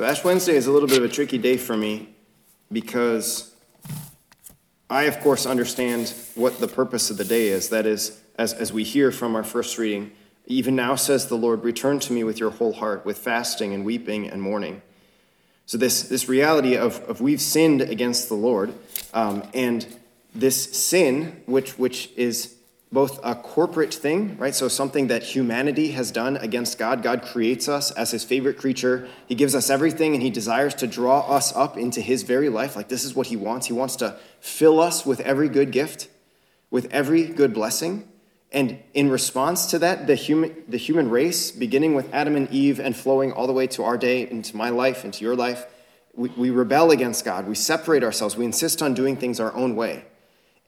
So Ash Wednesday is a little bit of a tricky day for me because I, of course, understand what the purpose of the day is. That is, as, as we hear from our first reading, even now says the Lord, return to me with your whole heart, with fasting and weeping and mourning. So, this, this reality of, of we've sinned against the Lord, um, and this sin, which, which is both a corporate thing, right? So something that humanity has done against God. God creates us as his favorite creature. He gives us everything and he desires to draw us up into his very life. Like this is what he wants. He wants to fill us with every good gift, with every good blessing. And in response to that, the human, the human race, beginning with Adam and Eve and flowing all the way to our day, into my life, into your life, we, we rebel against God. We separate ourselves. We insist on doing things our own way.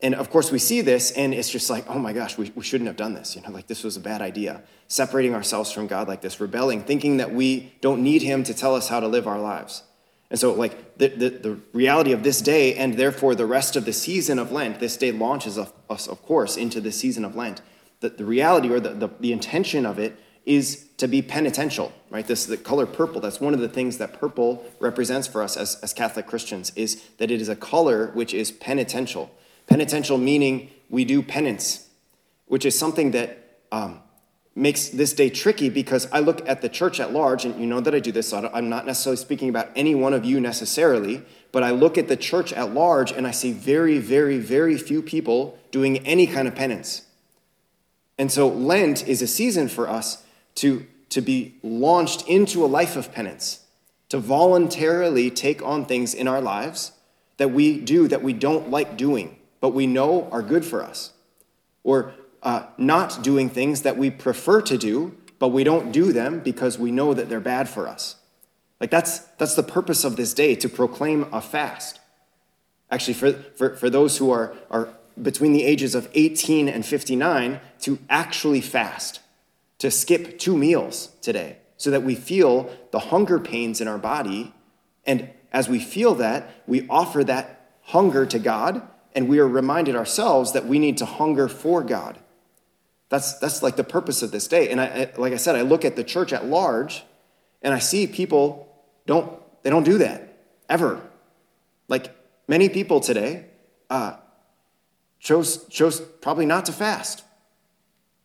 And of course, we see this, and it's just like, oh my gosh, we, we shouldn't have done this. You know, like this was a bad idea. Separating ourselves from God like this, rebelling, thinking that we don't need Him to tell us how to live our lives. And so, like, the, the, the reality of this day, and therefore the rest of the season of Lent, this day launches us, of course, into the season of Lent. The, the reality or the, the, the intention of it is to be penitential, right? This the color purple. That's one of the things that purple represents for us as, as Catholic Christians, is that it is a color which is penitential Penitential meaning we do penance, which is something that um, makes this day tricky because I look at the church at large, and you know that I do this, so I'm not necessarily speaking about any one of you necessarily, but I look at the church at large and I see very, very, very few people doing any kind of penance. And so Lent is a season for us to, to be launched into a life of penance, to voluntarily take on things in our lives that we do that we don't like doing but we know are good for us. Or uh, not doing things that we prefer to do, but we don't do them because we know that they're bad for us. Like that's, that's the purpose of this day, to proclaim a fast. Actually, for, for, for those who are, are between the ages of 18 and 59, to actually fast, to skip two meals today, so that we feel the hunger pains in our body. And as we feel that, we offer that hunger to God and we are reminded ourselves that we need to hunger for God. That's, that's like the purpose of this day. And I, like I said, I look at the church at large and I see people don't, they don't do that ever. Like many people today uh, chose, chose probably not to fast,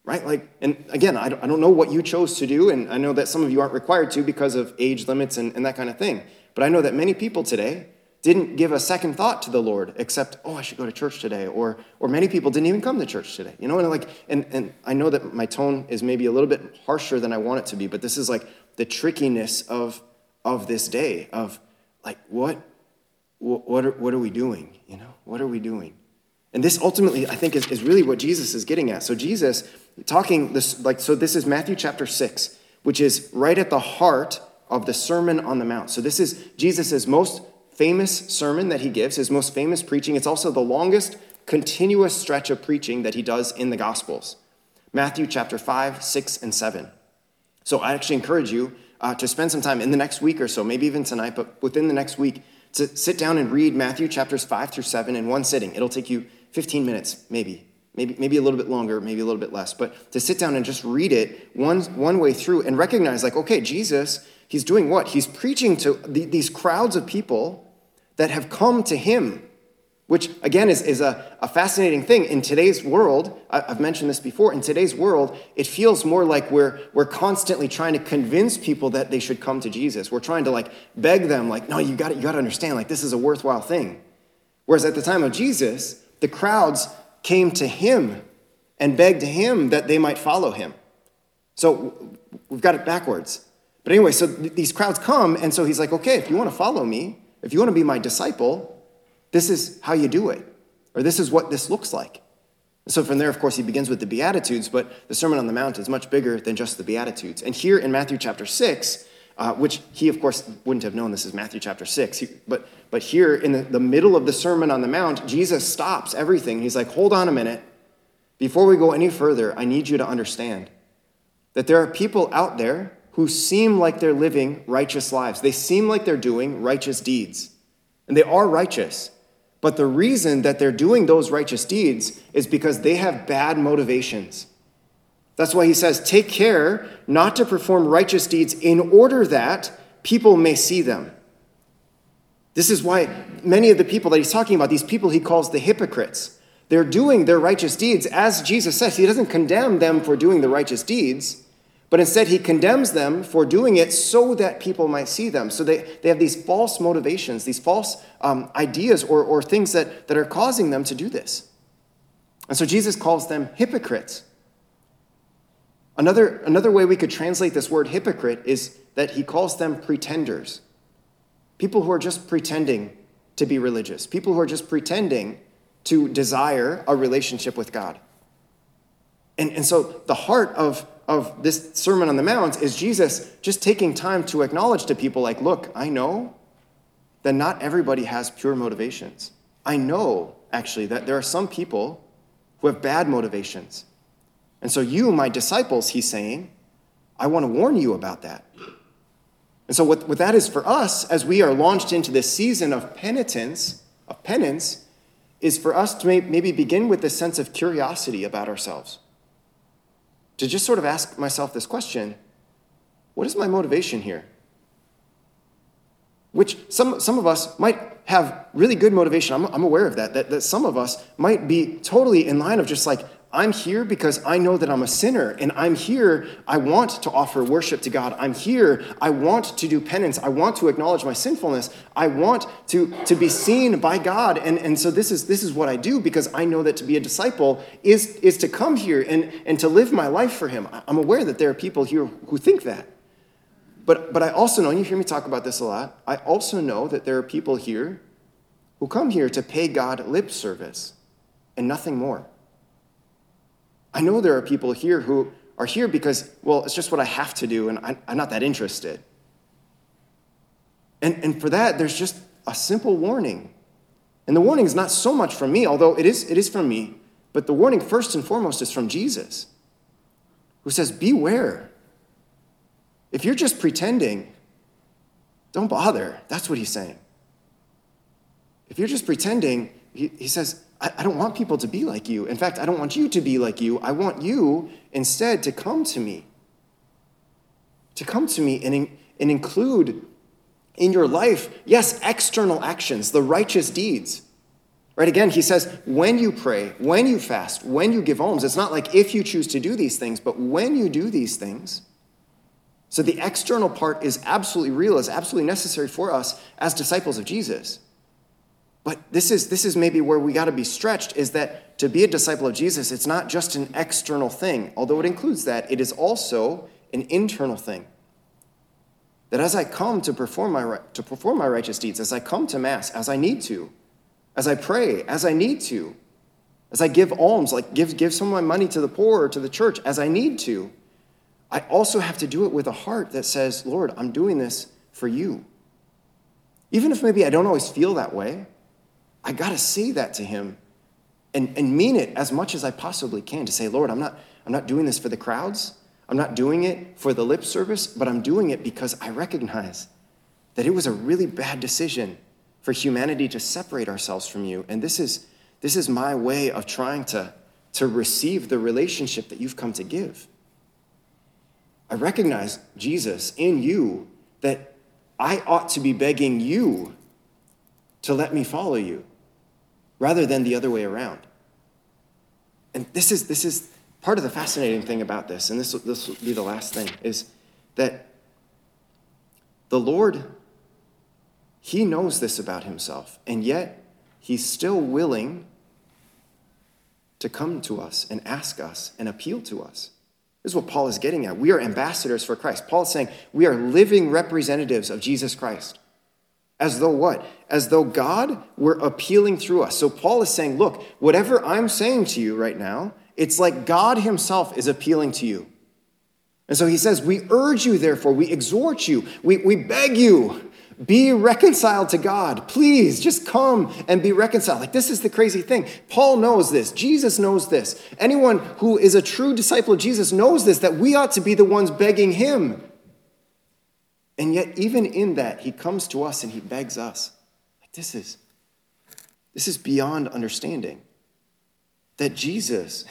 right? Like, and again, I don't, I don't know what you chose to do. And I know that some of you aren't required to because of age limits and, and that kind of thing. But I know that many people today didn't give a second thought to the Lord except, oh, I should go to church today. Or, or many people didn't even come to church today. You know, and like, and, and I know that my tone is maybe a little bit harsher than I want it to be, but this is like the trickiness of, of this day of like, what, what are, what are we doing? You know, what are we doing? And this ultimately, I think, is, is really what Jesus is getting at. So Jesus talking this, like, so this is Matthew chapter six, which is right at the heart of the Sermon on the Mount. So this is Jesus' most famous sermon that he gives, his most famous preaching. It's also the longest continuous stretch of preaching that he does in the Gospels Matthew chapter 5, 6, and 7. So I actually encourage you uh, to spend some time in the next week or so, maybe even tonight, but within the next week, to sit down and read Matthew chapters 5 through 7 in one sitting. It'll take you 15 minutes, maybe. Maybe, maybe a little bit longer, maybe a little bit less, but to sit down and just read it one, one way through and recognize, like, okay, Jesus, he's doing what? He's preaching to the, these crowds of people that have come to him, which again is, is a, a fascinating thing. In today's world, I've mentioned this before, in today's world, it feels more like we're, we're constantly trying to convince people that they should come to Jesus. We're trying to like beg them, like, no, you got you got to understand, like, this is a worthwhile thing. Whereas at the time of Jesus, the crowds came to him and begged him that they might follow him. So we've got it backwards. But anyway, so th- these crowds come, and so he's like, okay, if you want to follow me, if you want to be my disciple, this is how you do it, or this is what this looks like. So from there, of course, he begins with the Beatitudes, but the Sermon on the Mount is much bigger than just the Beatitudes. And here in Matthew chapter 6, uh, which he, of course, wouldn't have known this is Matthew chapter 6, he, but, but here in the, the middle of the Sermon on the Mount, Jesus stops everything. He's like, hold on a minute. Before we go any further, I need you to understand that there are people out there who seem like they're living righteous lives. They seem like they're doing righteous deeds. And they are righteous. But the reason that they're doing those righteous deeds is because they have bad motivations. That's why he says, Take care not to perform righteous deeds in order that people may see them. This is why many of the people that he's talking about, these people he calls the hypocrites, they're doing their righteous deeds. As Jesus says, he doesn't condemn them for doing the righteous deeds, but instead he condemns them for doing it so that people might see them. So they, they have these false motivations, these false um, ideas or, or things that, that are causing them to do this. And so Jesus calls them hypocrites. Another, another way we could translate this word hypocrite is that he calls them pretenders. People who are just pretending to be religious, people who are just pretending to desire a relationship with God. And, and so the heart of, of this Sermon on the Mount is Jesus just taking time to acknowledge to people, like, look, I know that not everybody has pure motivations. I know, actually, that there are some people who have bad motivations. And so, you, my disciples, he's saying, I want to warn you about that. And so, what, what that is for us as we are launched into this season of penitence, of penance, is for us to maybe begin with this sense of curiosity about ourselves. To just sort of ask myself this question what is my motivation here? Which some, some of us might have really good motivation. I'm, I'm aware of that, that. That some of us might be totally in line of just like, I'm here because I know that I'm a sinner, and I'm here. I want to offer worship to God. I'm here. I want to do penance. I want to acknowledge my sinfulness. I want to, to be seen by God. And, and so this is, this is what I do because I know that to be a disciple is, is to come here and, and to live my life for Him. I'm aware that there are people here who think that. But, but I also know, and you hear me talk about this a lot, I also know that there are people here who come here to pay God lip service and nothing more. I know there are people here who are here because, well, it's just what I have to do and I'm not that interested. And, and for that, there's just a simple warning. And the warning is not so much from me, although it is, it is from me, but the warning first and foremost is from Jesus, who says, Beware. If you're just pretending, don't bother. That's what he's saying. If you're just pretending, he, he says, I, I don't want people to be like you. In fact, I don't want you to be like you. I want you instead to come to me. To come to me and, and include in your life, yes, external actions, the righteous deeds. Right? Again, he says, when you pray, when you fast, when you give alms, it's not like if you choose to do these things, but when you do these things. So the external part is absolutely real, is absolutely necessary for us as disciples of Jesus. But this is, this is maybe where we got to be stretched is that to be a disciple of Jesus, it's not just an external thing. Although it includes that, it is also an internal thing. That as I come to perform my, to perform my righteous deeds, as I come to Mass, as I need to, as I pray, as I need to, as I give alms, like give, give some of my money to the poor or to the church, as I need to, I also have to do it with a heart that says, Lord, I'm doing this for you. Even if maybe I don't always feel that way, I got to say that to him and, and mean it as much as I possibly can to say, Lord, I'm not, I'm not doing this for the crowds. I'm not doing it for the lip service, but I'm doing it because I recognize that it was a really bad decision for humanity to separate ourselves from you. And this is, this is my way of trying to, to receive the relationship that you've come to give. I recognize, Jesus, in you, that I ought to be begging you to let me follow you rather than the other way around. And this is, this is part of the fascinating thing about this, and this, this will be the last thing, is that the Lord, He knows this about Himself, and yet He's still willing to come to us and ask us and appeal to us. This is what Paul is getting at. We are ambassadors for Christ. Paul is saying we are living representatives of Jesus Christ. As though what? As though God were appealing through us. So Paul is saying, look, whatever I'm saying to you right now, it's like God Himself is appealing to you. And so he says, We urge you, therefore, we exhort you, we, we beg you, be reconciled to God. Please just come and be reconciled. Like, this is the crazy thing. Paul knows this. Jesus knows this. Anyone who is a true disciple of Jesus knows this, that we ought to be the ones begging Him. And yet, even in that, he comes to us and he begs us. Like this is this is beyond understanding. That Jesus,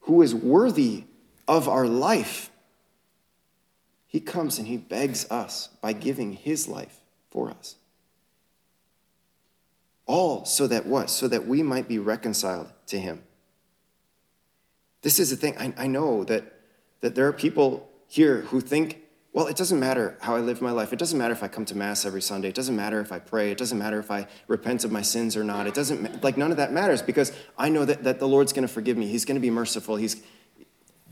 who is worthy of our life, He comes and he begs us by giving his life for us. All so that what? So that we might be reconciled to him. This is the thing. I, I know that, that there are people here who think, well, it doesn't matter how I live my life. It doesn't matter if I come to Mass every Sunday. It doesn't matter if I pray. It doesn't matter if I repent of my sins or not. It doesn't, like, none of that matters because I know that, that the Lord's going to forgive me. He's going to be merciful. He's,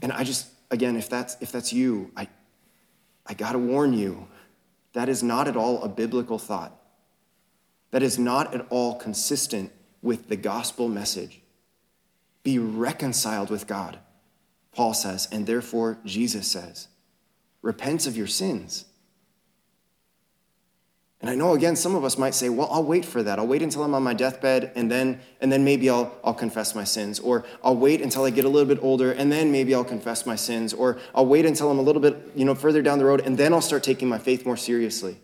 and I just, again, if that's, if that's you, I, I got to warn you, that is not at all a biblical thought. That is not at all consistent with the gospel message. Be reconciled with God, Paul says, and therefore Jesus says, repent of your sins. And I know again, some of us might say, well, I'll wait for that. I'll wait until I'm on my deathbed and then, and then maybe I'll, I'll confess my sins. Or I'll wait until I get a little bit older and then maybe I'll confess my sins. Or I'll wait until I'm a little bit, you know, further down the road and then I'll start taking my faith more seriously.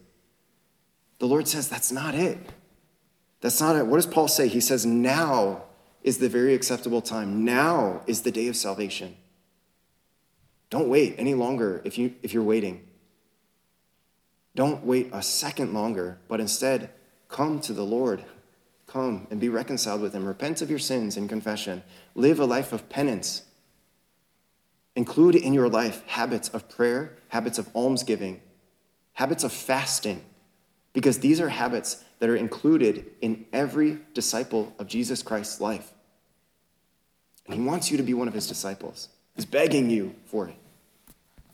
The Lord says that's not it. That's not it. What does Paul say? He says, now is the very acceptable time. Now is the day of salvation. Don't wait any longer if, you, if you're waiting. Don't wait a second longer, but instead come to the Lord. Come and be reconciled with Him. Repent of your sins in confession. Live a life of penance. Include in your life habits of prayer, habits of almsgiving, habits of fasting, because these are habits that are included in every disciple of Jesus Christ's life. And He wants you to be one of His disciples. He's begging you for it.